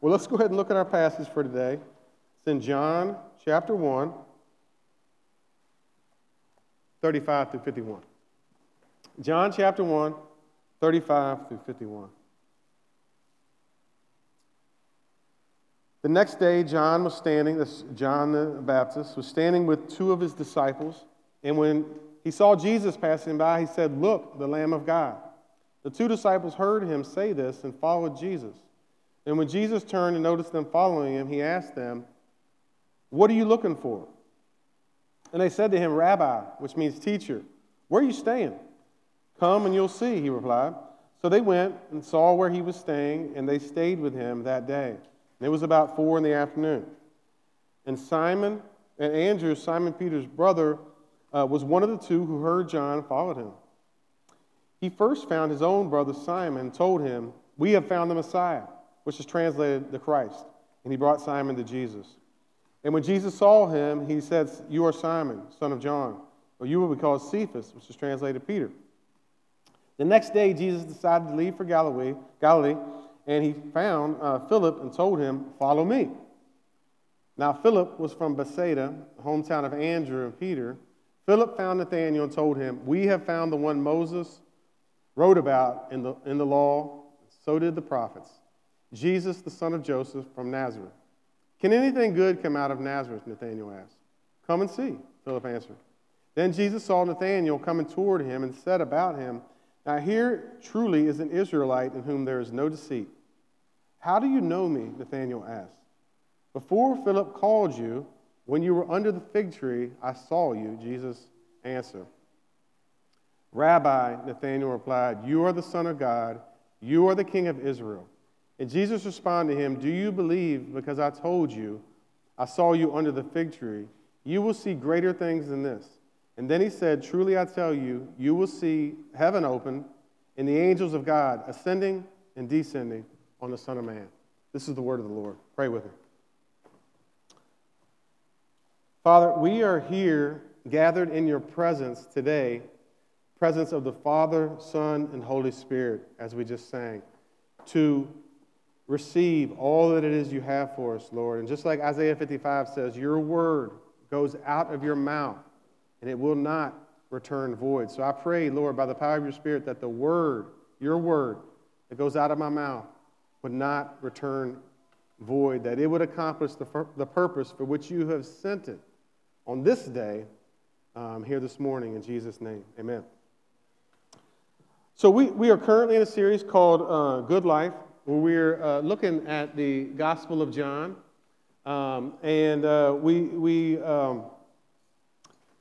Well, let's go ahead and look at our passage for today. It's in John chapter 1, 35 through 51. John chapter 1, 35 through 51. The next day, John was standing, this John the Baptist, was standing with two of his disciples. And when he saw Jesus passing by, he said, Look, the Lamb of God. The two disciples heard him say this and followed Jesus. And when Jesus turned and noticed them following him, he asked them, What are you looking for? And they said to him, Rabbi, which means teacher, where are you staying? Come and you'll see, he replied. So they went and saw where he was staying, and they stayed with him that day. And it was about four in the afternoon. And Simon and Andrew, Simon Peter's brother, uh, was one of the two who heard John followed him. He first found his own brother Simon and told him, We have found the Messiah, which is translated the Christ. And he brought Simon to Jesus. And when Jesus saw him, he said, You are Simon, son of John, or you will be called Cephas, which is translated Peter. The next day, Jesus decided to leave for Galilee, Galilee and he found uh, Philip and told him, Follow me. Now, Philip was from Bethsaida, the hometown of Andrew and Peter. Philip found Nathanael and told him, We have found the one Moses wrote about in the, in the law, so did the prophets, Jesus, the son of Joseph from Nazareth. Can anything good come out of Nazareth? Nathanael asked. Come and see, Philip answered. Then Jesus saw Nathanael coming toward him and said about him, Now here truly is an Israelite in whom there is no deceit. How do you know me? Nathanael asked. Before Philip called you, when you were under the fig tree, I saw you, Jesus answered. Rabbi, Nathanael replied, You are the Son of God, you are the King of Israel. And Jesus responded to him, Do you believe because I told you, I saw you under the fig tree? You will see greater things than this. And then he said, Truly I tell you, you will see heaven open and the angels of God ascending and descending on the Son of Man. This is the word of the Lord. Pray with me. Father, we are here gathered in your presence today presence of the Father, Son, and Holy Spirit, as we just sang, to receive all that it is you have for us, Lord. And just like Isaiah 55 says, your word goes out of your mouth and it will not return void. So I pray, Lord, by the power of your Spirit, that the word, your word, that goes out of my mouth would not return void, that it would accomplish the, the purpose for which you have sent it on this day um, here this morning. In Jesus' name, amen. So, we, we are currently in a series called uh, Good Life, where we're uh, looking at the Gospel of John. Um, and uh, we, we um,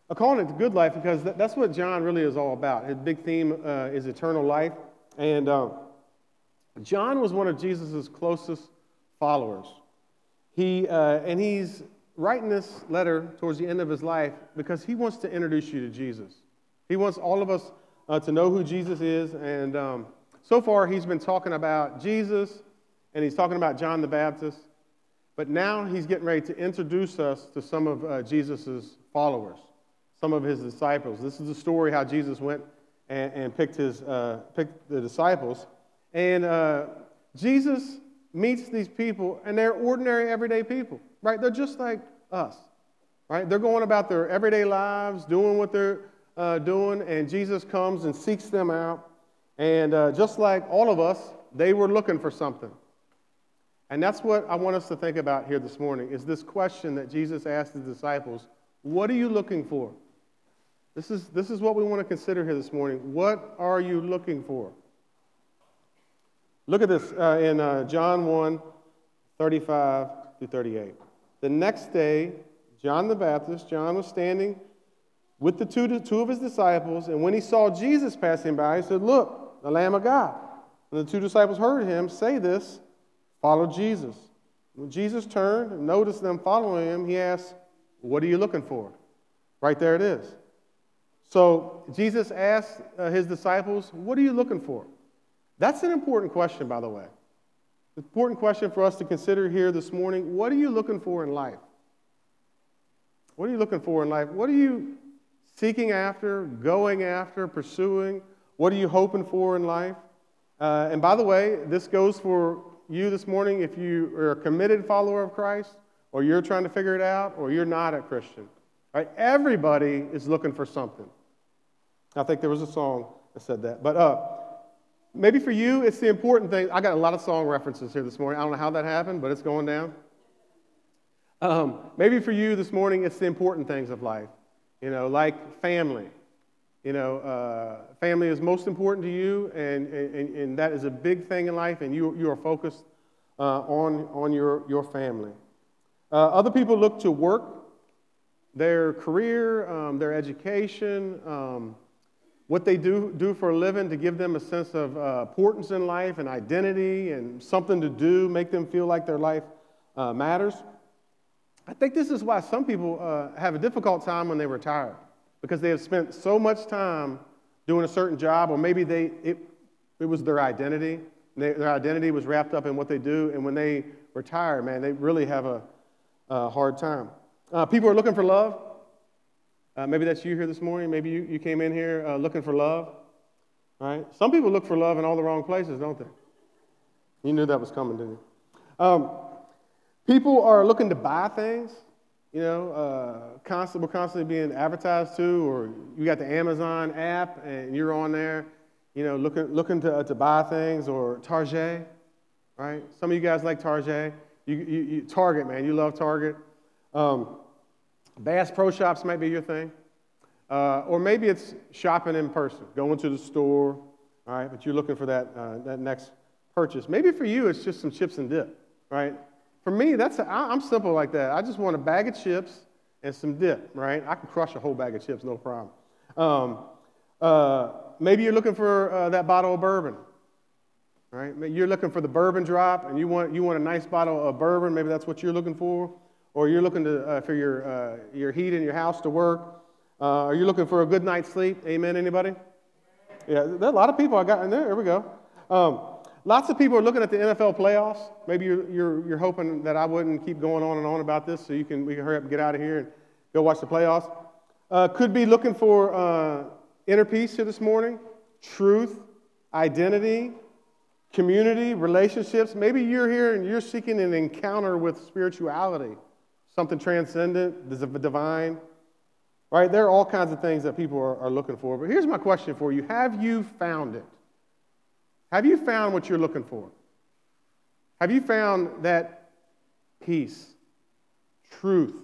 are calling it the Good Life because that's what John really is all about. His big theme uh, is eternal life. And uh, John was one of Jesus' closest followers. He, uh, and he's writing this letter towards the end of his life because he wants to introduce you to Jesus. He wants all of us uh, to know who Jesus is. And um, so far, he's been talking about Jesus and he's talking about John the Baptist. But now he's getting ready to introduce us to some of uh, Jesus' followers, some of his disciples. This is the story how Jesus went and, and picked, his, uh, picked the disciples. And uh, Jesus meets these people, and they're ordinary, everyday people, right? They're just like us, right? They're going about their everyday lives, doing what they're uh, doing, and Jesus comes and seeks them out. And uh, just like all of us, they were looking for something. And that's what I want us to think about here this morning is this question that Jesus asked his disciples, what are you looking for? This is, this is what we want to consider here this morning. What are you looking for? Look at this uh, in uh, John 1 35 through 38. The next day, John the Baptist, John was standing with the two, two of his disciples, and when he saw Jesus passing by, he said, Look, the Lamb of God. And the two disciples heard him say this, followed Jesus. When Jesus turned and noticed them following him, he asked, What are you looking for? Right there it is. So Jesus asked uh, his disciples, What are you looking for? That's an important question, by the way. Important question for us to consider here this morning. What are you looking for in life? What are you looking for in life? What are you seeking after, going after, pursuing? What are you hoping for in life? Uh, and by the way, this goes for you this morning if you are a committed follower of Christ, or you're trying to figure it out, or you're not a Christian. Right? Everybody is looking for something. I think there was a song that said that. But uh, maybe for you, it's the important thing. I got a lot of song references here this morning. I don't know how that happened, but it's going down. Um, maybe for you this morning, it's the important things of life, you know, like family. You know, uh, family is most important to you, and, and, and that is a big thing in life, and you, you are focused uh, on, on your, your family. Uh, other people look to work, their career, um, their education, um, what they do, do for a living to give them a sense of uh, importance in life and identity and something to do, make them feel like their life uh, matters. I think this is why some people uh, have a difficult time when they retire because they have spent so much time doing a certain job, or maybe they, it, it was their identity. They, their identity was wrapped up in what they do, and when they retire, man, they really have a, a hard time. Uh, people are looking for love. Uh, maybe that's you here this morning. Maybe you, you came in here uh, looking for love. Right? Some people look for love in all the wrong places, don't they? You knew that was coming, didn't you? Um, People are looking to buy things, you know, uh, we're constantly being advertised to, or you got the Amazon app and you're on there, you know, looking, looking to, to buy things, or Target, right? Some of you guys like Target. You, you, you Target, man, you love Target. Um, Bass Pro Shops might be your thing. Uh, or maybe it's shopping in person, going to the store, all right, but you're looking for that, uh, that next purchase. Maybe for you, it's just some chips and dip, right? For me, that's a, I'm simple like that. I just want a bag of chips and some dip, right? I can crush a whole bag of chips, no problem. Um, uh, maybe you're looking for uh, that bottle of bourbon, right? You're looking for the bourbon drop, and you want you want a nice bottle of bourbon. Maybe that's what you're looking for, or you're looking to, uh, for your uh, your heat in your house to work. Uh, are you looking for a good night's sleep? Amen. Anybody? Yeah, there are a lot of people I got in there. There we go. Um, Lots of people are looking at the NFL playoffs. Maybe you're, you're, you're hoping that I wouldn't keep going on and on about this so you can, we can hurry up and get out of here and go watch the playoffs. Uh, could be looking for uh, inner peace here this morning, truth, identity, community, relationships. Maybe you're here and you're seeking an encounter with spirituality, something transcendent, divine. Right? There are all kinds of things that people are, are looking for. But here's my question for you Have you found it? Have you found what you're looking for? Have you found that peace, truth,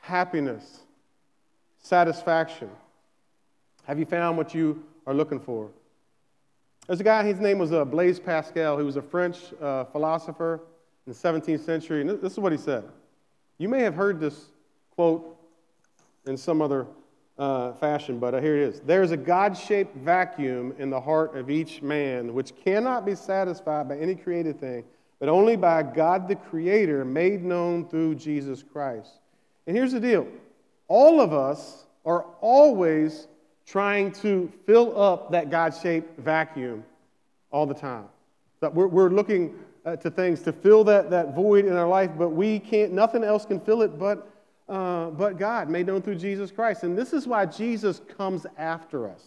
happiness, satisfaction? Have you found what you are looking for? There's a guy, his name was uh, Blaise Pascal. He was a French uh, philosopher in the 17th century. And this is what he said. You may have heard this quote in some other uh, fashion, but uh, here it is. There is a God shaped vacuum in the heart of each man which cannot be satisfied by any created thing, but only by God the Creator made known through Jesus Christ. And here's the deal all of us are always trying to fill up that God shaped vacuum all the time. That we're, we're looking uh, to things to fill that, that void in our life, but we can't, nothing else can fill it but uh, but God, made known through Jesus Christ. And this is why Jesus comes after us,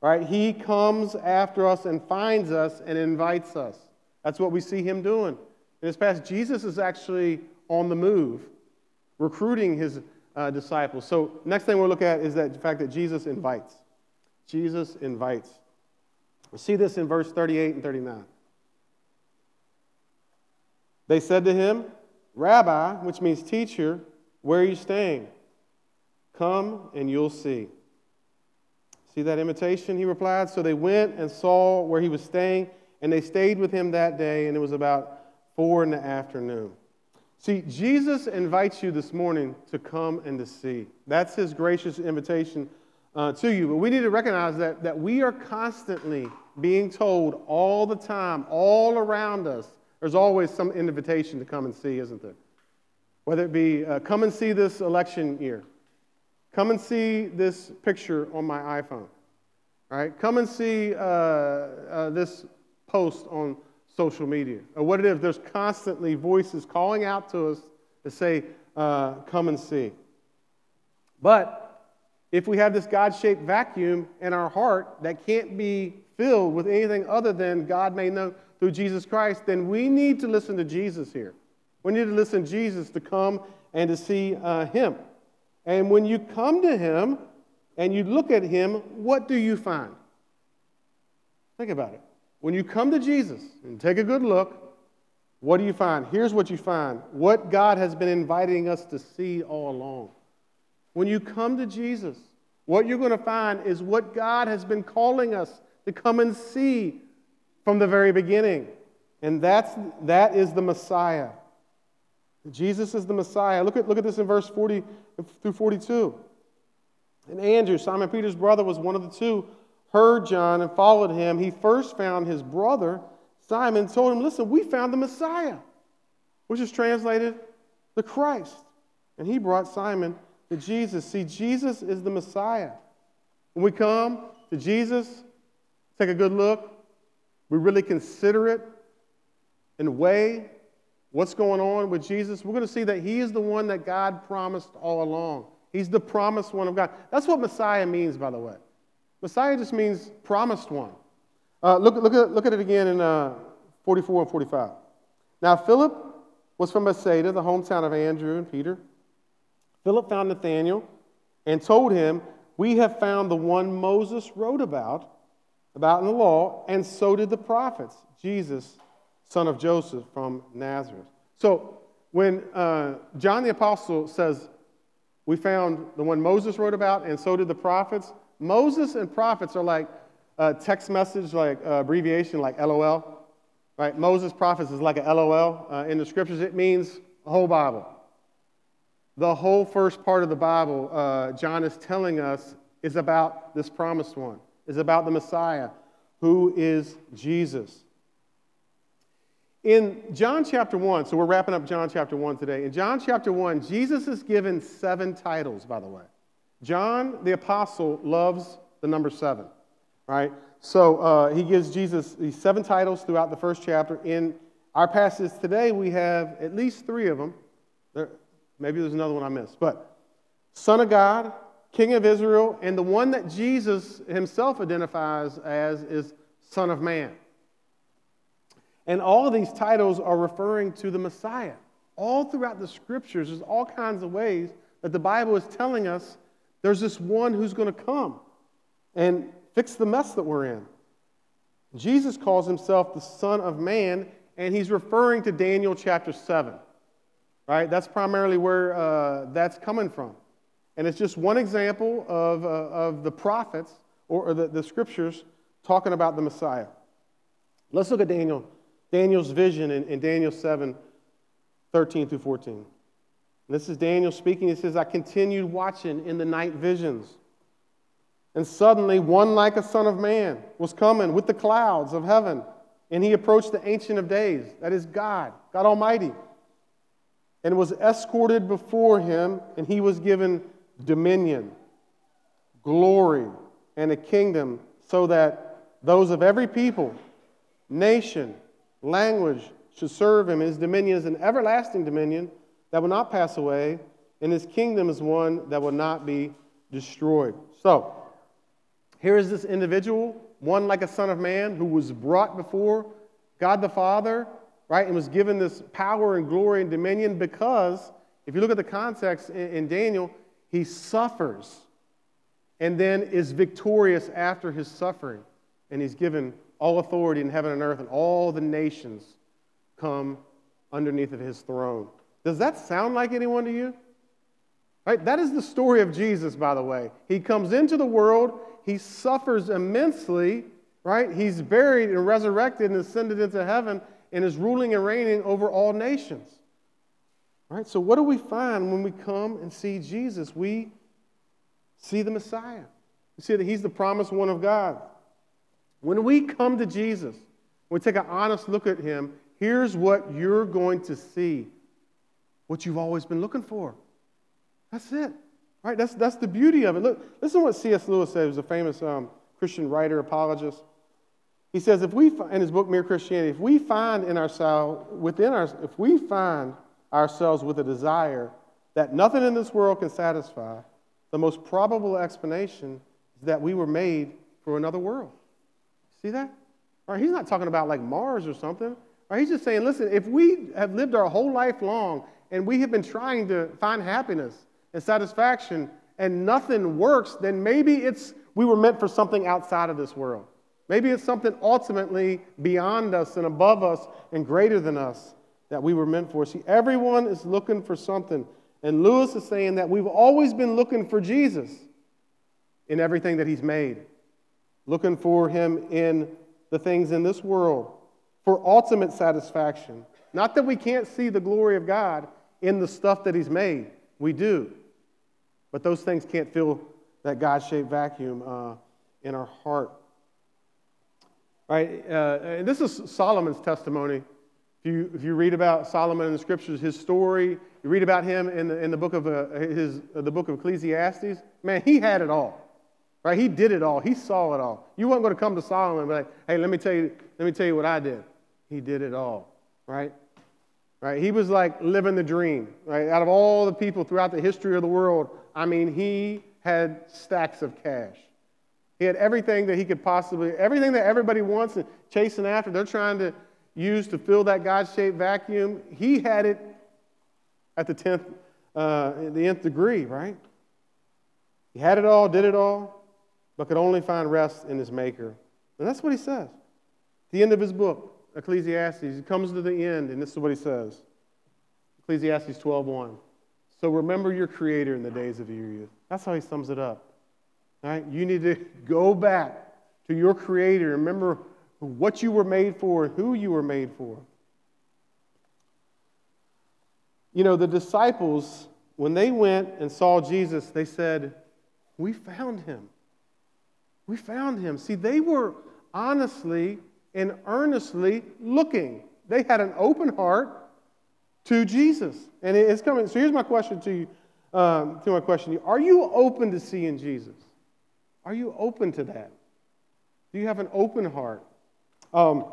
right? He comes after us and finds us and invites us. That's what we see him doing. In this past, Jesus is actually on the move, recruiting his uh, disciples. So, next thing we'll look at is that the fact that Jesus invites. Jesus invites. We see this in verse 38 and 39. They said to him, Rabbi, which means teacher, where are you staying? Come and you'll see. See that invitation? He replied. So they went and saw where he was staying, and they stayed with him that day, and it was about four in the afternoon. See, Jesus invites you this morning to come and to see. That's his gracious invitation uh, to you. But we need to recognize that, that we are constantly being told all the time, all around us, there's always some invitation to come and see, isn't there? Whether it be, uh, come and see this election year. Come and see this picture on my iPhone. Right? Come and see uh, uh, this post on social media. Or what it is, there's constantly voices calling out to us to say, uh, come and see. But if we have this God shaped vacuum in our heart that can't be filled with anything other than God made know through Jesus Christ, then we need to listen to Jesus here. We need to listen to Jesus to come and to see uh, Him. And when you come to Him and you look at Him, what do you find? Think about it. When you come to Jesus and take a good look, what do you find? Here's what you find what God has been inviting us to see all along. When you come to Jesus, what you're going to find is what God has been calling us to come and see from the very beginning. And that's, that is the Messiah. Jesus is the Messiah. Look at, look at this in verse 40 through 42. And Andrew, Simon Peter's brother, was one of the two, heard John and followed him. He first found his brother, Simon, told him, Listen, we found the Messiah, which is translated the Christ. And he brought Simon to Jesus. See, Jesus is the Messiah. When we come to Jesus, take a good look, we really consider it and weigh what's going on with Jesus, we're going to see that he is the one that God promised all along. He's the promised one of God. That's what Messiah means, by the way. Messiah just means promised one. Uh, look, look, at, look at it again in uh, 44 and 45. Now, Philip was from Bethsaida, the hometown of Andrew and Peter. Philip found Nathanael and told him, We have found the one Moses wrote about, about in the law, and so did the prophets, Jesus, son of Joseph from Nazareth. So when uh, John the Apostle says, We found the one Moses wrote about, and so did the prophets, Moses and prophets are like a text message, like uh, abbreviation, like LOL. Right? Moses, prophets is like a LOL uh, in the scriptures. It means the whole Bible. The whole first part of the Bible, uh, John is telling us, is about this promised one, is about the Messiah, who is Jesus. In John chapter 1, so we're wrapping up John chapter 1 today. In John chapter 1, Jesus is given seven titles, by the way. John the apostle loves the number seven, right? So uh, he gives Jesus these seven titles throughout the first chapter. In our passage today, we have at least three of them. There, maybe there's another one I missed, but Son of God, King of Israel, and the one that Jesus himself identifies as is Son of Man. And all of these titles are referring to the Messiah. All throughout the scriptures, there's all kinds of ways that the Bible is telling us there's this one who's going to come and fix the mess that we're in. Jesus calls himself the Son of Man, and he's referring to Daniel chapter 7. Right? That's primarily where uh, that's coming from. And it's just one example of, uh, of the prophets or, or the, the scriptures talking about the Messiah. Let's look at Daniel Daniel's vision in, in Daniel 7 13 through 14. This is Daniel speaking. He says, I continued watching in the night visions. And suddenly, one like a son of man was coming with the clouds of heaven. And he approached the Ancient of Days, that is God, God Almighty, and was escorted before him, and he was given dominion, glory, and a kingdom, so that those of every people, nation, language should serve him. His dominion is an everlasting dominion that will not pass away, and his kingdom is one that will not be destroyed. So, here is this individual, one like a son of man, who was brought before God the Father, right, and was given this power and glory and dominion because, if you look at the context in, in Daniel, he suffers and then is victorious after his suffering, and he's given all authority in heaven and earth, and all the nations come underneath of his throne. Does that sound like anyone to you? Right? That is the story of Jesus, by the way. He comes into the world, he suffers immensely, right? He's buried and resurrected and ascended into heaven and is ruling and reigning over all nations. Right? So, what do we find when we come and see Jesus? We see the Messiah. We see that he's the promised one of God. When we come to Jesus, when we take an honest look at him, here's what you're going to see what you've always been looking for. That's it. Right? That's, that's the beauty of it. Look, listen to what C.S. Lewis said. Was a famous um, Christian writer, apologist. He says, if we, in his book, Mere Christianity, if we find in ourselves, within our, if we find ourselves with a desire that nothing in this world can satisfy, the most probable explanation is that we were made for another world. See that? He's not talking about like Mars or something. He's just saying, listen, if we have lived our whole life long and we have been trying to find happiness and satisfaction and nothing works, then maybe it's we were meant for something outside of this world. Maybe it's something ultimately beyond us and above us and greater than us that we were meant for. See, everyone is looking for something. And Lewis is saying that we've always been looking for Jesus in everything that he's made, looking for him in the things in this world for ultimate satisfaction. Not that we can't see the glory of God in the stuff that he's made, we do. But those things can't fill that God shaped vacuum uh, in our heart. Right, uh, and this is Solomon's testimony. If you, if you read about Solomon in the scriptures, his story, you read about him in the, in the book of uh, his, uh, the book of Ecclesiastes. Man, he had it all, right? He did it all. He saw it all. You weren't going to come to Solomon and be like, "Hey, let me tell you, let me tell you what I did." He did it all, right? Right? He was like living the dream, right? Out of all the people throughout the history of the world, I mean, he had stacks of cash. He had everything that he could possibly, everything that everybody wants and chasing after, they're trying to use to fill that God shaped vacuum. He had it at the 10th, uh, the nth degree, right? He had it all, did it all, but could only find rest in his maker. And that's what he says. The end of his book, Ecclesiastes, he comes to the end, and this is what he says. Ecclesiastes 12:1. So remember your creator in the days of your youth. That's how he sums it up. Right? You need to go back to your creator. Remember what you were made for, who you were made for. You know, the disciples, when they went and saw Jesus, they said, We found him. We found him. See, they were honestly and earnestly looking. They had an open heart to Jesus. And it's coming. So here's my question to you. Um, to my question. Are you open to seeing Jesus? Are you open to that? Do you have an open heart? Um,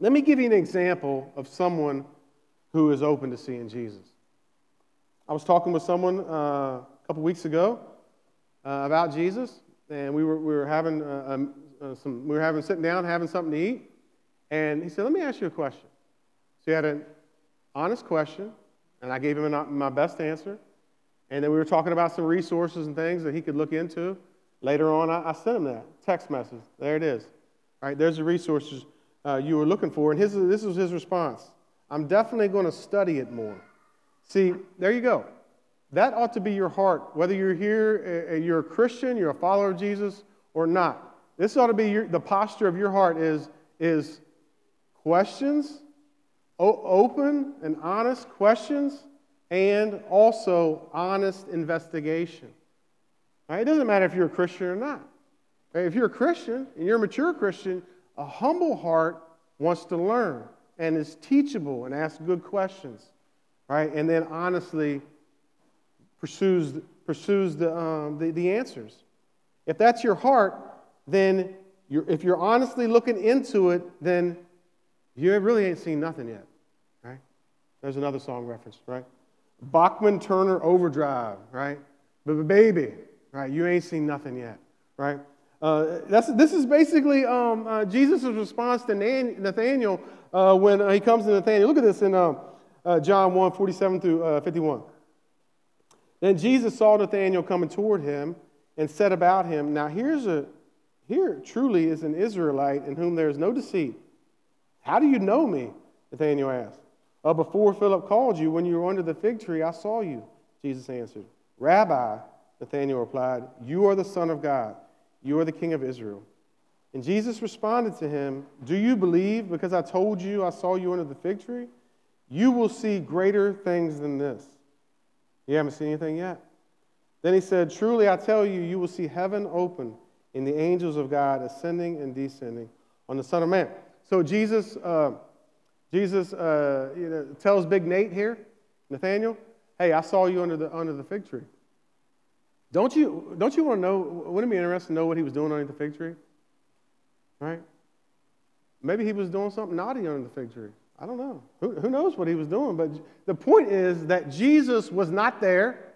let me give you an example of someone who is open to seeing Jesus. I was talking with someone uh, a couple weeks ago uh, about Jesus, and we were, we were having uh, um, uh, some, we were having sitting down, having something to eat, and he said, "Let me ask you a question." So he had an honest question, and I gave him my best answer, and then we were talking about some resources and things that he could look into. Later on, I, I sent him that text message. There it is. All right, there's the resources uh, you were looking for. And his, this was his response I'm definitely going to study it more. See, there you go. That ought to be your heart, whether you're here, uh, uh, you're a Christian, you're a follower of Jesus, or not. This ought to be your, the posture of your heart is, is questions, open and honest questions, and also honest investigation. Right? It doesn't matter if you're a Christian or not. If you're a Christian and you're a mature Christian, a humble heart wants to learn and is teachable and asks good questions, right? And then honestly pursues, pursues the, um, the, the answers. If that's your heart, then you're, if you're honestly looking into it, then you really ain't seen nothing yet, right? There's another song reference, right? Bachman Turner Overdrive, right? But baby, right? You ain't seen nothing yet, right? Uh, that's, this is basically um, uh, Jesus' response to Nathaniel uh, when uh, he comes to Nathaniel. Look at this in um, uh, John 1 47 through uh, 51. Then Jesus saw Nathaniel coming toward him and said about him, Now here's a, here truly is an Israelite in whom there is no deceit. How do you know me? Nathaniel asked. before Philip called you, when you were under the fig tree, I saw you. Jesus answered. Rabbi, Nathanael replied, You are the Son of God. You are the King of Israel. And Jesus responded to him, Do you believe because I told you I saw you under the fig tree? You will see greater things than this. You haven't seen anything yet? Then he said, Truly I tell you, you will see heaven open and the angels of God ascending and descending on the Son of Man. So Jesus, uh, Jesus uh, you know, tells Big Nate here, Nathaniel, hey, I saw you under the, under the fig tree. Don't you, don't you want to know, wouldn't it be interesting to know what he was doing under the fig tree? Right? Maybe he was doing something naughty under the fig tree. I don't know. Who, who knows what he was doing? But the point is that Jesus was not there,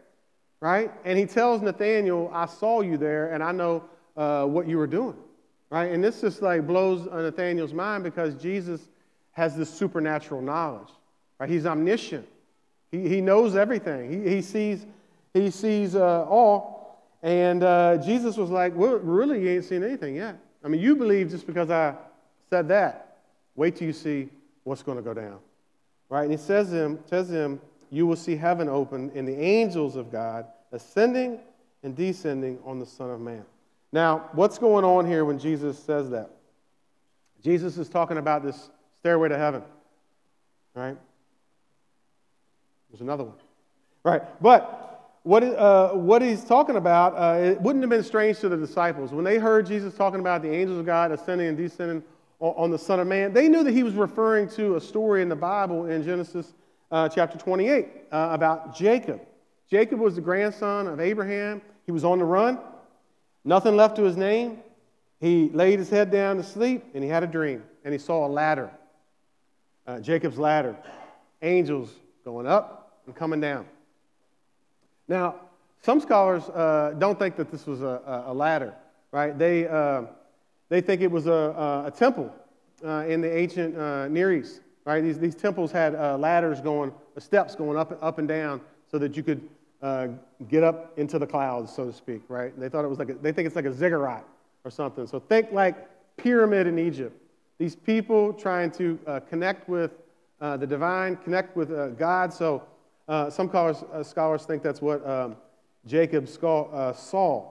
right? And he tells Nathaniel, I saw you there and I know uh, what you were doing, Right? And this just like blows Nathaniel's mind because Jesus has this supernatural knowledge. Right? He's omniscient. He, he knows everything. He, he sees, he sees uh, all. And uh, Jesus was like, well, really, you ain't seen anything yet. I mean, you believe just because I said that. Wait till you see what's going to go down. Right? And he says him, says him, you will see heaven open and the angels of God ascending and descending on the Son of Man. Now, what's going on here when Jesus says that? Jesus is talking about this stairway to heaven. Right? There's another one. Right. But what, uh, what he's talking about, uh, it wouldn't have been strange to the disciples. When they heard Jesus talking about the angels of God ascending and descending on the Son of Man, they knew that he was referring to a story in the Bible in Genesis uh, chapter 28 uh, about Jacob. Jacob was the grandson of Abraham. He was on the run, nothing left to his name. He laid his head down to sleep and he had a dream and he saw a ladder, uh, Jacob's ladder, angels going up and coming down. Now, some scholars uh, don't think that this was a, a ladder, right? They, uh, they think it was a, a temple uh, in the ancient uh, Near East, right? These, these temples had uh, ladders going, uh, steps going up, up and down so that you could get up into the clouds, so to speak, right? They thought it was like, a, they think it's like a ziggurat or something. So think like pyramid in Egypt. These people trying to connect with the divine, connect with God. So uh, some scholars, uh, scholars, think that's what um, Jacob uh, saw.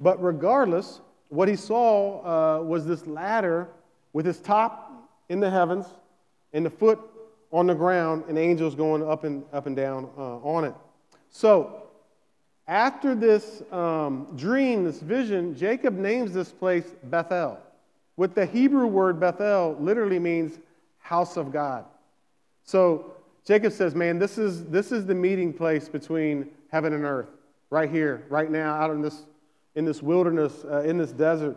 But regardless, what he saw uh, was this ladder with its top in the heavens and the foot on the ground and angels going up and, up and down uh, on it. So, after this um, dream, this vision, Jacob names this place Bethel. With the Hebrew word Bethel literally means house of God. So, Jacob says, Man, this is, this is the meeting place between heaven and earth, right here, right now, out in this, in this wilderness, uh, in this desert.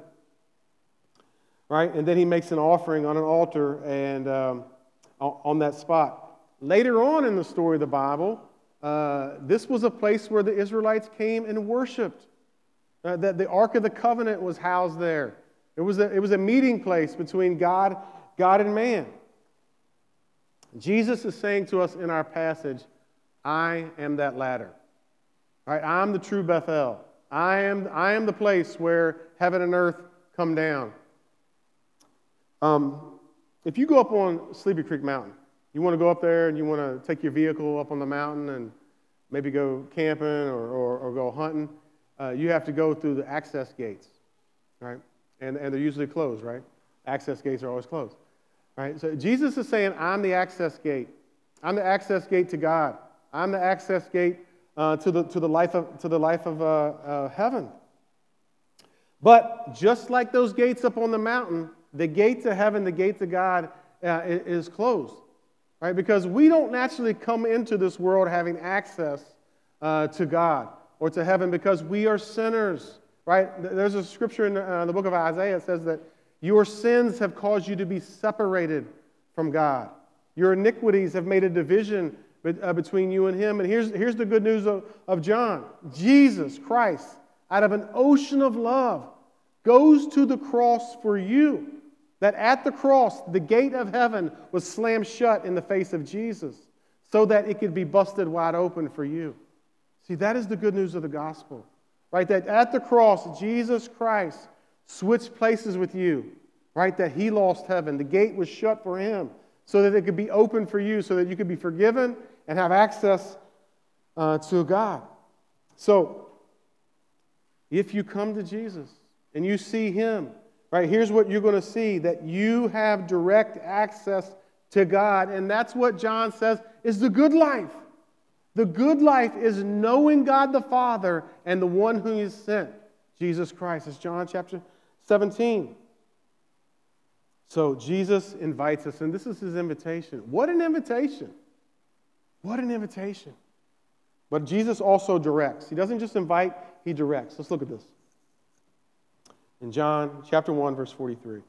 Right? And then he makes an offering on an altar and um, on that spot. Later on in the story of the Bible, uh, this was a place where the Israelites came and worshiped. Uh, that the Ark of the Covenant was housed there. It was a, it was a meeting place between God, God and man. Jesus is saying to us in our passage, I am that ladder. All right, I'm the true Bethel. I am, I am the place where heaven and earth come down. Um, if you go up on Sleepy Creek Mountain, you want to go up there and you want to take your vehicle up on the mountain and maybe go camping or, or, or go hunting, uh, you have to go through the access gates, right? And, and they're usually closed, right? Access gates are always closed. Right? So Jesus is saying, I'm the access gate. I'm the access gate to God. I'm the access gate uh, to, the, to the life of, to the life of uh, uh, heaven. But just like those gates up on the mountain, the gate to heaven, the gate to God uh, is closed. Right? Because we don't naturally come into this world having access to God or to heaven because we are sinners. Right? There's a scripture in the, the book of Isaiah that says that your sins have caused you to be separated from God. Your iniquities have made a division Uh, between you and Him. And here's, here's the good news of, of John Jesus Christ, out of an ocean of love, goes to the cross for you. That at the cross, the gate of heaven was slammed shut in the face of Jesus so that it could be busted wide open for you. See, that is the good news of the gospel, right? That at the cross, Jesus Christ switched places with you, right? That he lost heaven. The gate was shut for him so that it could be open for you, so that you could be forgiven and have access uh, to God. So, if you come to Jesus and you see him, right, here's what you're going to see that you have direct access to God. And that's what John says is the good life. The good life is knowing God the Father and the one who is sent, Jesus Christ. It's John chapter 17. So Jesus invites us, and this is his invitation. What an invitation! What an invitation. But Jesus also directs. He doesn't just invite, he directs. Let's look at this. In John chapter 1, verse 43.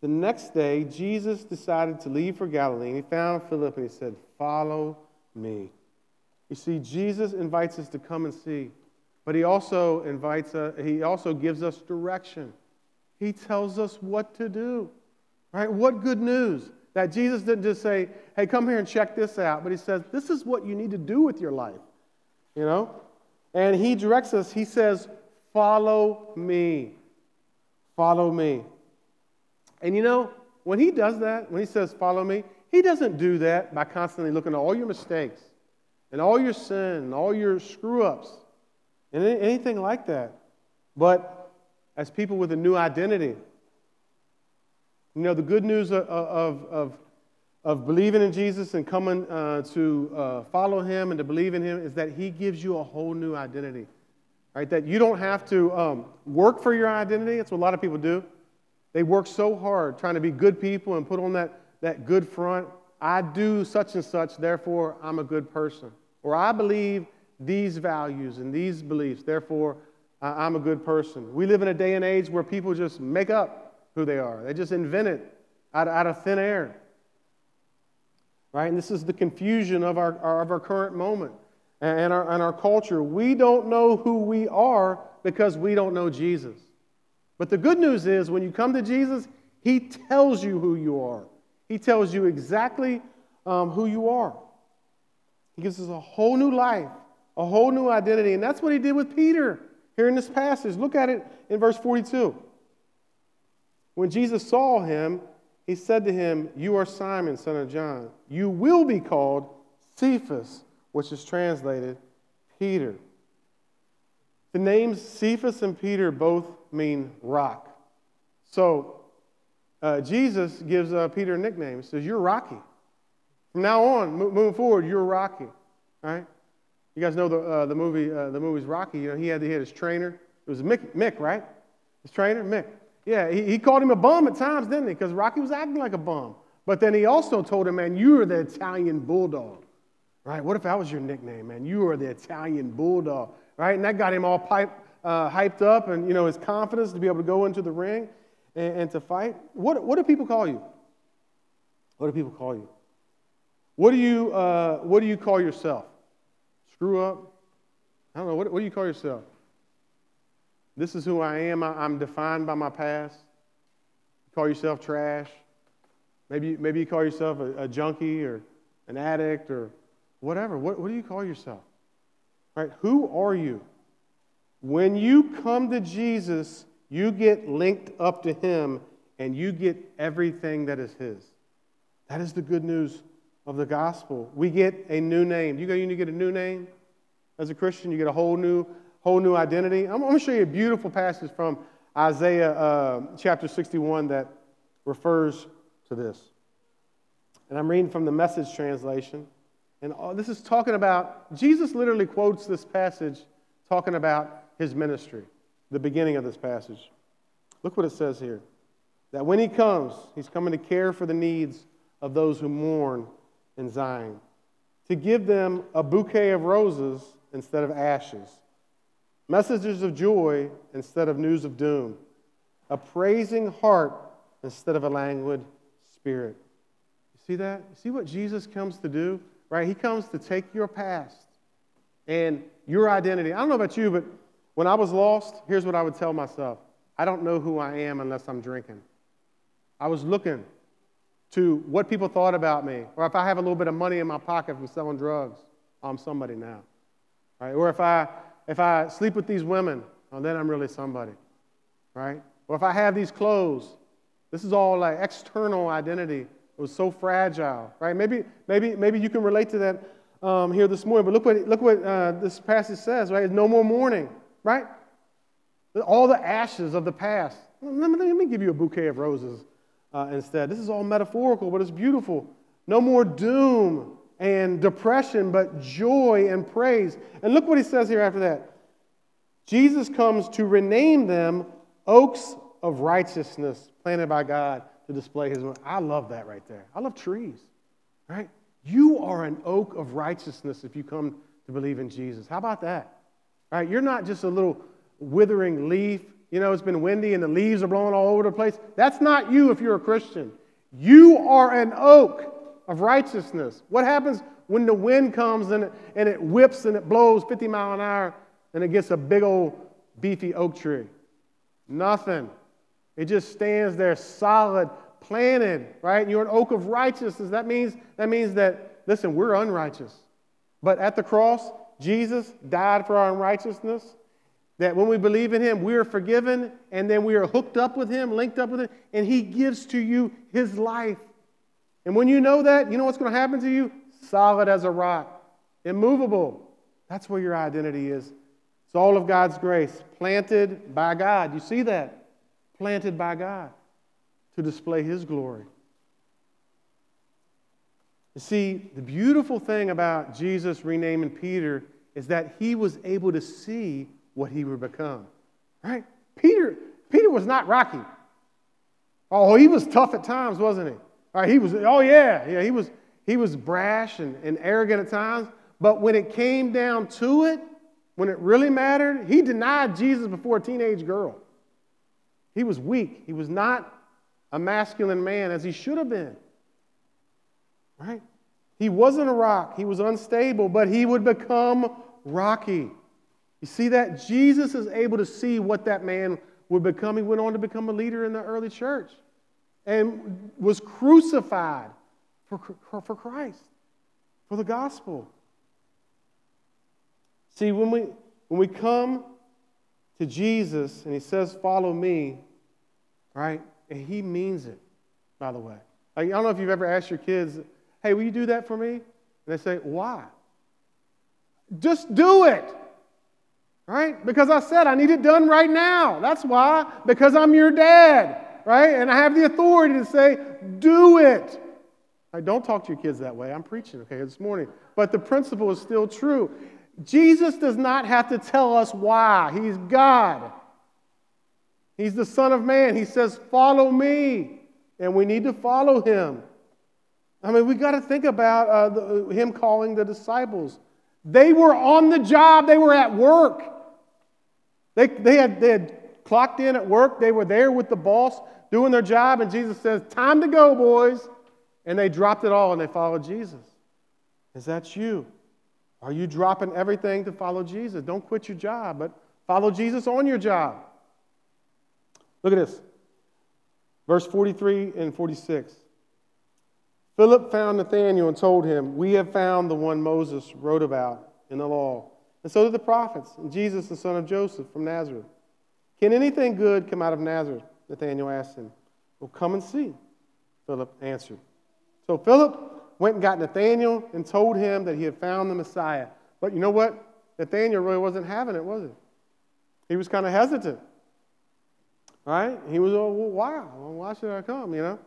The next day, Jesus decided to leave for Galilee, and he found Philip and he said, Follow me. You see, Jesus invites us to come and see, but he also invites us, he also gives us direction. He tells us what to do. Right? What good news that Jesus didn't just say, hey, come here and check this out, but he says, this is what you need to do with your life. You know? And he directs us, he says, follow me. Follow me. And you know, when he does that, when he says, follow me, he doesn't do that by constantly looking at all your mistakes and all your sin and all your screw ups and anything like that. But as people with a new identity, you know, the good news of, of, of, believing in Jesus and coming uh, to uh, follow him and to believe in him is that he gives you a whole new identity. Right? That you don't have to um, work for your identity. That's what a lot of people do. They work so hard trying to be good people and put on that, that good front. I do such and such, therefore I'm a good person. Or I believe these values and these beliefs, therefore I'm a good person. We live in a day and age where people just make up who they are, they just invent it out, out of thin air. Right? And this is the confusion of our, our of our current moment and our, and our culture. We don't know who we are because we don't know Jesus. But the good news is when you come to Jesus, He tells you who you are, He tells you exactly um, who you are. He gives us a whole new life, a whole new identity. And that's what He did with Peter here in this passage. Look at it in verse 42. When Jesus saw him, he said to him, You are Simon, son of John. You will be called Cephas, which is translated Peter. The names Cephas and Peter both mean rock. So uh, Jesus gives uh, Peter a nickname. He says, You're Rocky. From now on, moving forward, you're Rocky. Right? You guys know the, uh, the movie, uh, the movie's Rocky. You know, he had, he had his trainer. It was Mick, Mick, right? His trainer, Mick. Yeah, he, he called him a bum at times, didn't he? Because Rocky was acting like a bum. But then he also told him, man, you are the Italian bulldog. Right? What if that was your nickname, man? You are the Italian bulldog. Right? And that got him all pipe, uh, hyped up and, you know, his confidence to be able to go into the ring and, and to fight. What, what do people call you? What do people call you? What do you, uh, what do you call yourself? Screw up? I don't know. What, what do you call yourself? This is who I am. I, am defined by my past. You call yourself trash. Maybe, maybe you call yourself a, a junkie or an addict or whatever. What, what do you call yourself? Right? Who are you? When you come to Jesus, you get linked up to Him and you get everything that is His. That is the good news of the gospel. We get a new name. You, you get a new name as a Christian, you get a whole new, whole new identity. I'm, I'm going to show you a beautiful passage from Isaiah uh, chapter 61 that refers to this. And I'm reading from the message translation. And all, this is talking about, Jesus literally quotes this passage talking about his ministry, the beginning of this passage. Look what it says here that when he comes, he's coming to care for the needs of those who mourn in Zion, to give them a bouquet of roses instead of ashes, messages of joy instead of news of doom, a praising heart instead of a languid spirit. You see that? You see what Jesus comes to do? Right? He comes to take your past and your identity. I don't know about you, but when I was lost, here's what I would tell myself I don't know who I am unless I'm drinking. I was looking to what people thought about me, or if I have a little bit of money in my pocket from selling drugs, I'm somebody now. Right? Or if I, if I sleep with these women, well, then I'm really somebody. Right? Or if I have these clothes, this is all like external identity. It was so fragile, right? Maybe, maybe, maybe you can relate to that um, here this morning. But look what, look what uh, this passage says, right? No more mourning right? All the ashes of the past. Let me, let me give you a bouquet of roses uh, instead. This is all metaphorical, but it's beautiful. No more doom and depression, but joy and praise. And look what he says here after that. Jesus comes to rename them oaks of righteousness planted by God to display his. I love that right there. I love trees, right? You are an oak of righteousness if you come to believe in Jesus. How about that? Right? You're not just a little withering leaf. You know, it's been windy and the leaves are blowing all over the place. That's not you if you're a Christian. You are an oak of righteousness. What happens when the wind comes and it, and it whips and it blows 50 mile an hour and it gets a big old beefy oak tree? Nothing. It just stands there solid, planted, right? And You're an oak of righteousness. That means, that means that, listen, we're unrighteous. But at the cross, Jesus died for our unrighteousness. That when we believe in Him, we are forgiven, and then we are hooked up with Him, linked up with Him, and He gives to you His life. And when you know that, you know what's going to happen to you? Solid as a rock, immovable. That's where your identity is. It's all of God's grace, planted by God. You see that? Planted by God to display His glory. You see, the beautiful thing about Jesus renaming Peter is that he was able to see what he would become. Right? Peter, Peter was not Rocky. Oh, he was tough at times, wasn't he? Right, he was, oh yeah, yeah, he was, he was brash and, and arrogant at times. But when it came down to it, when it really mattered, he denied Jesus before a teenage girl. He was weak. He was not a masculine man as he should have been. Right? He wasn't a rock. He was unstable, but he would become rocky. You see that? Jesus is able to see what that man would become. He went on to become a leader in the early church and was crucified for, for Christ, for the gospel. See, when we, when we come to Jesus and he says, Follow me, right? And he means it, by the way. Like, I don't know if you've ever asked your kids, Hey, will you do that for me? And they say, Why? Just do it. Right? Because I said I need it done right now. That's why. Because I'm your dad. Right? And I have the authority to say, do it. I don't talk to your kids that way. I'm preaching, okay, this morning. But the principle is still true. Jesus does not have to tell us why. He's God. He's the Son of Man. He says, Follow me. And we need to follow him. I mean, we got to think about uh, the, him calling the disciples. They were on the job, they were at work. They, they, had, they had clocked in at work, they were there with the boss doing their job, and Jesus says, Time to go, boys. And they dropped it all and they followed Jesus. Is that you? Are you dropping everything to follow Jesus? Don't quit your job, but follow Jesus on your job. Look at this. Verse 43 and 46. Philip found Nathanael and told him, We have found the one Moses wrote about in the law, and so did the prophets, and Jesus, the son of Joseph from Nazareth. Can anything good come out of Nazareth? Nathanael asked him. Well, come and see, Philip answered. So Philip went and got Nathanael and told him that he had found the Messiah. But you know what? Nathanael really wasn't having it, was he? He was kind of hesitant. Right? He was, oh, well, why? Well, why should I come, you know?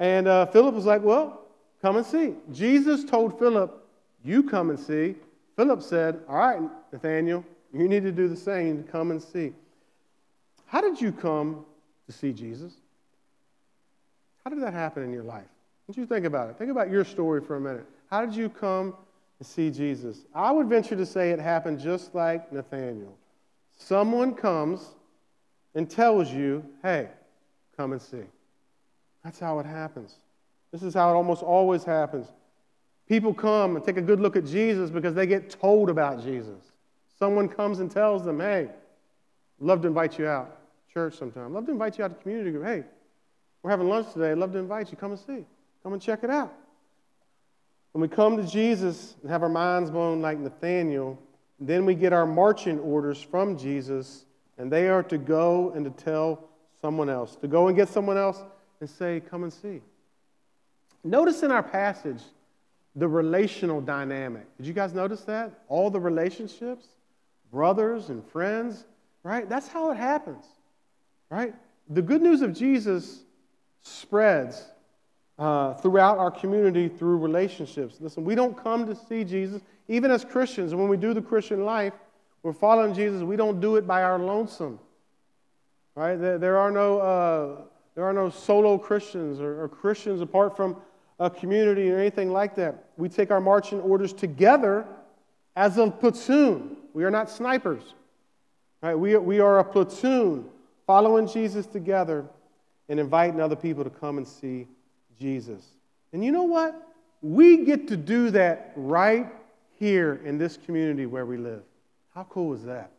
And uh, Philip was like, well, come and see. Jesus told Philip, you come and see. Philip said, all right, Nathanael, you need to do the same, come and see. How did you come to see Jesus? How did that happen in your life? Don't you think about it? Think about your story for a minute. How did you come to see Jesus? I would venture to say it happened just like Nathanael. Someone comes and tells you, hey, come and see. That's how it happens. This is how it almost always happens. People come and take a good look at Jesus because they get told about Jesus. Someone comes and tells them, hey, love to invite you out church sometime. Love to invite you out to the community group. Hey, we're having lunch today. I'd Love to invite you. Come and see. Come and check it out. When we come to Jesus and have our minds blown like Nathanael, then we get our marching orders from Jesus, and they are to go and to tell someone else, to go and get someone else and say, Come and see. Notice in our passage the relational dynamic. Did you guys notice that? All the relationships, brothers and friends, right? That's how it happens, right? The good news of Jesus spreads uh, throughout our community through relationships. Listen, we don't come to see Jesus, even as Christians, when we do the Christian life, we're following Jesus, we don't do it by our lonesome. Right? There, there are no uh, there are no solo Christians or, or Christians apart from a community or anything like that. We take our marching orders together as a platoon. We are not snipers. Right? We, we are a platoon following Jesus together and inviting other people to come and see Jesus. And you know what? We get to do that right here in this community where we live. How cool is that?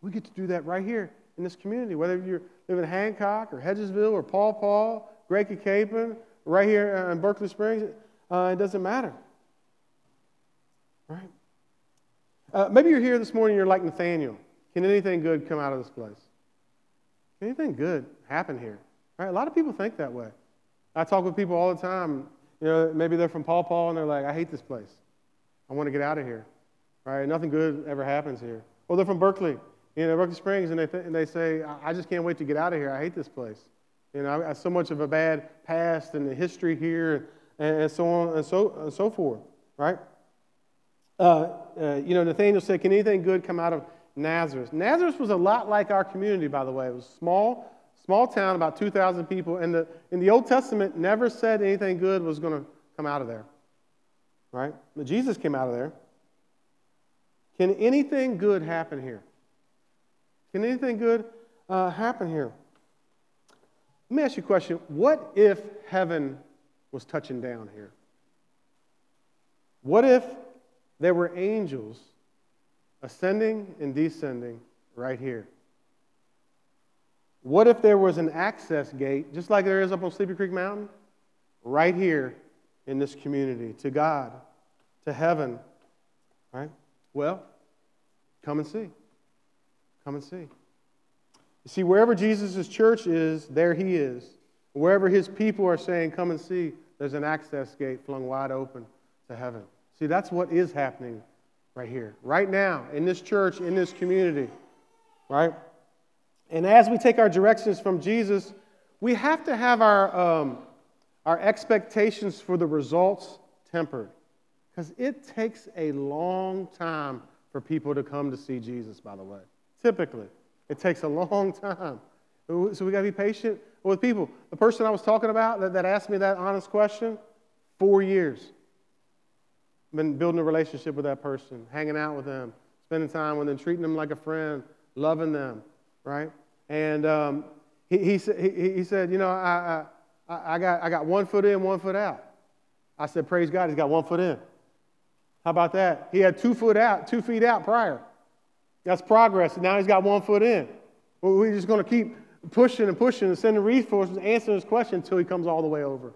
We get to do that right here in this community, whether you're live in Hancock or Hedgesville or Paw Paw, Great Capon, right here in Berkeley Springs, uh, it doesn't matter. Right? Uh, maybe you're here this morning, you're like Nathanael. Can anything good come out of this place? Anything good happen here? Right? A lot of people think that way. I talk with people all the time. You know, maybe they're from Paw Paw and they're like, I hate this place. I want to get out of here. Right? Nothing good ever happens here. Or they're from Berkeley, you know, Berkeley Springs, and they, th- and they say, I just can't wait to get out of here. I hate this place. You know, I have so much of a bad past and the history here and, and so on and so, and so forth. Right? Uh, uh, you know, Nathanael said, Can anything good come out of Nazareth? Nazareth was a lot like our community, by the way. It was a small, small town, about 2,000 people. And the, in the Old Testament, never said anything good was going to come out of there. Right? But Jesus came out of there. Can anything good happen here? Can anything good uh, happen here? Let me ask you a question. What if heaven was touching down here? What if there were angels ascending and descending right here. What if there was an access gate, just like there is up on Sleepy Creek Mountain, right here in this community to God, to heaven? Right? Well, come and see. Come and see. You see, wherever Jesus' church is, there he is. Wherever his people are saying, Come and see, there's an access gate flung wide open to heaven. See, that's what is happening right here, right now, in this church, in this community, right? And as we take our directions from Jesus, we have to have our, um, our expectations for the results tempered. Because it takes a long time for people to come to see Jesus, by the way. Typically, it takes a long time. So we got to be patient with people. The person I was talking about that, that asked me that honest question, four years been building a relationship with that person, hanging out with them, spending time with them, treating them like a friend, loving them, right? And um, he, he, he, he, said, you know, I, I, I, got, I got one foot in, one foot out. I said, praise God, he's got one foot in. How about that? He had two foot out, two feet out prior. That's progress. Now he's got one foot in. We're just going to keep pushing and pushing and sending resources, answering his question until he comes all the way over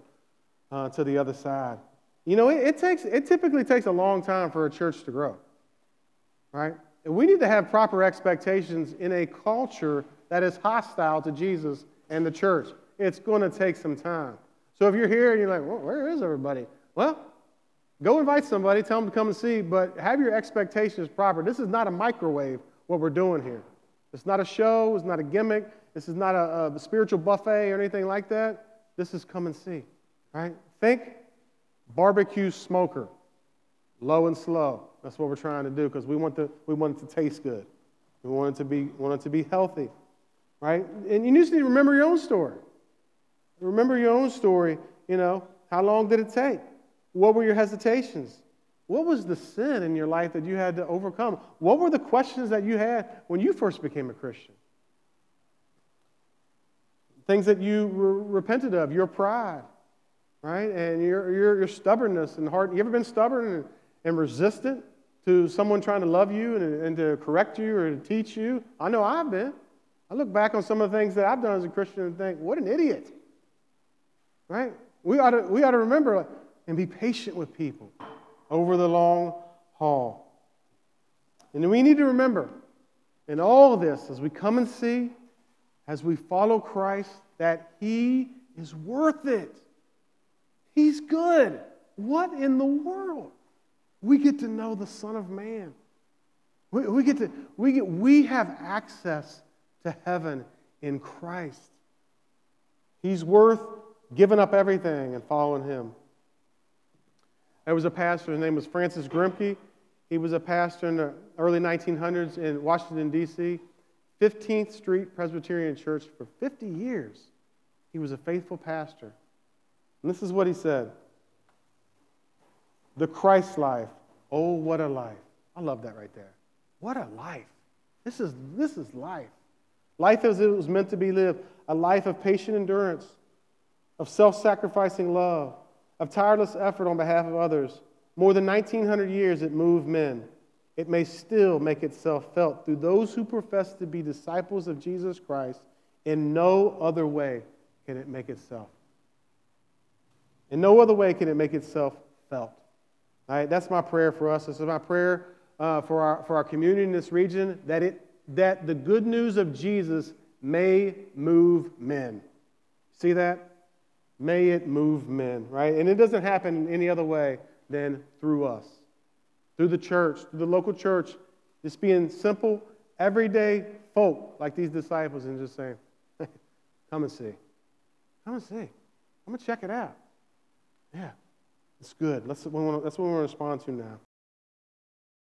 uh, to the other side. You know, it, it, takes, it typically takes a long time for a church to grow, right? And we need to have proper expectations in a culture that is hostile to Jesus and the church. It's going to take some time. So if you're here and you're like, well, where is everybody? Well, go invite somebody, tell them to come and see, but have your expectations proper. This is not a microwave, what we're doing here. It's not a show, it's not a gimmick, this is not a, a spiritual buffet or anything like that. This is come and see, right? Think Barbecue smoker, low and slow. That's what we're trying to do because we, want we want it to taste good. We want it to be, want it to be healthy, right? And you just need to remember your own story. Remember your own story, you know. How long did it take? What were your hesitations? What was the sin in your life that you had to overcome? What were the questions that you had when you first became a Christian? Things that you re- repented of, your pride, right? And your, your, your stubbornness and heart. You ever been stubborn and, and resistant to someone trying to love you and, and to correct you or to teach you? I know I've been. I look back on some of the things that I've done as a Christian and think, what an idiot, right? We ought to, we ought to remember and be patient with people over the long haul. And we need to remember in all of this, as we come and see, as we follow Christ, that He is worth it. He's good. What in the world? We get to know the Son of Man. We, we get to, we, get, we have access to heaven in Christ. He's worth giving up everything and following him. There was a pastor, his name was Francis Grimke. He was a pastor in the early 1900s in Washington, D.C., 15th Street Presbyterian Church for 50 years. He was a faithful pastor. And this is what he said The Christ life. Oh, what a life. I love that right there. What a life. This is, this is life. Life as it was meant to be lived a life of patient endurance, of self sacrificing love, of tireless effort on behalf of others. More than 1900 years it moved men. It may still make itself felt through those who profess to be disciples of Jesus Christ In no other way can it make itself. In no other way can it make itself felt. All right, that's my prayer for us. This is my prayer uh, for, our, for our community in this region that, it, that the good news of Jesus may move men. See that? May it move men, right? And it doesn't happen in any other way than through us, through the church, through the local church, just being simple, everyday folk like these disciples and just saying, come and see. Come and see. I'm going to check it out. Yeah, it's good. That's what, we want, to respond to now.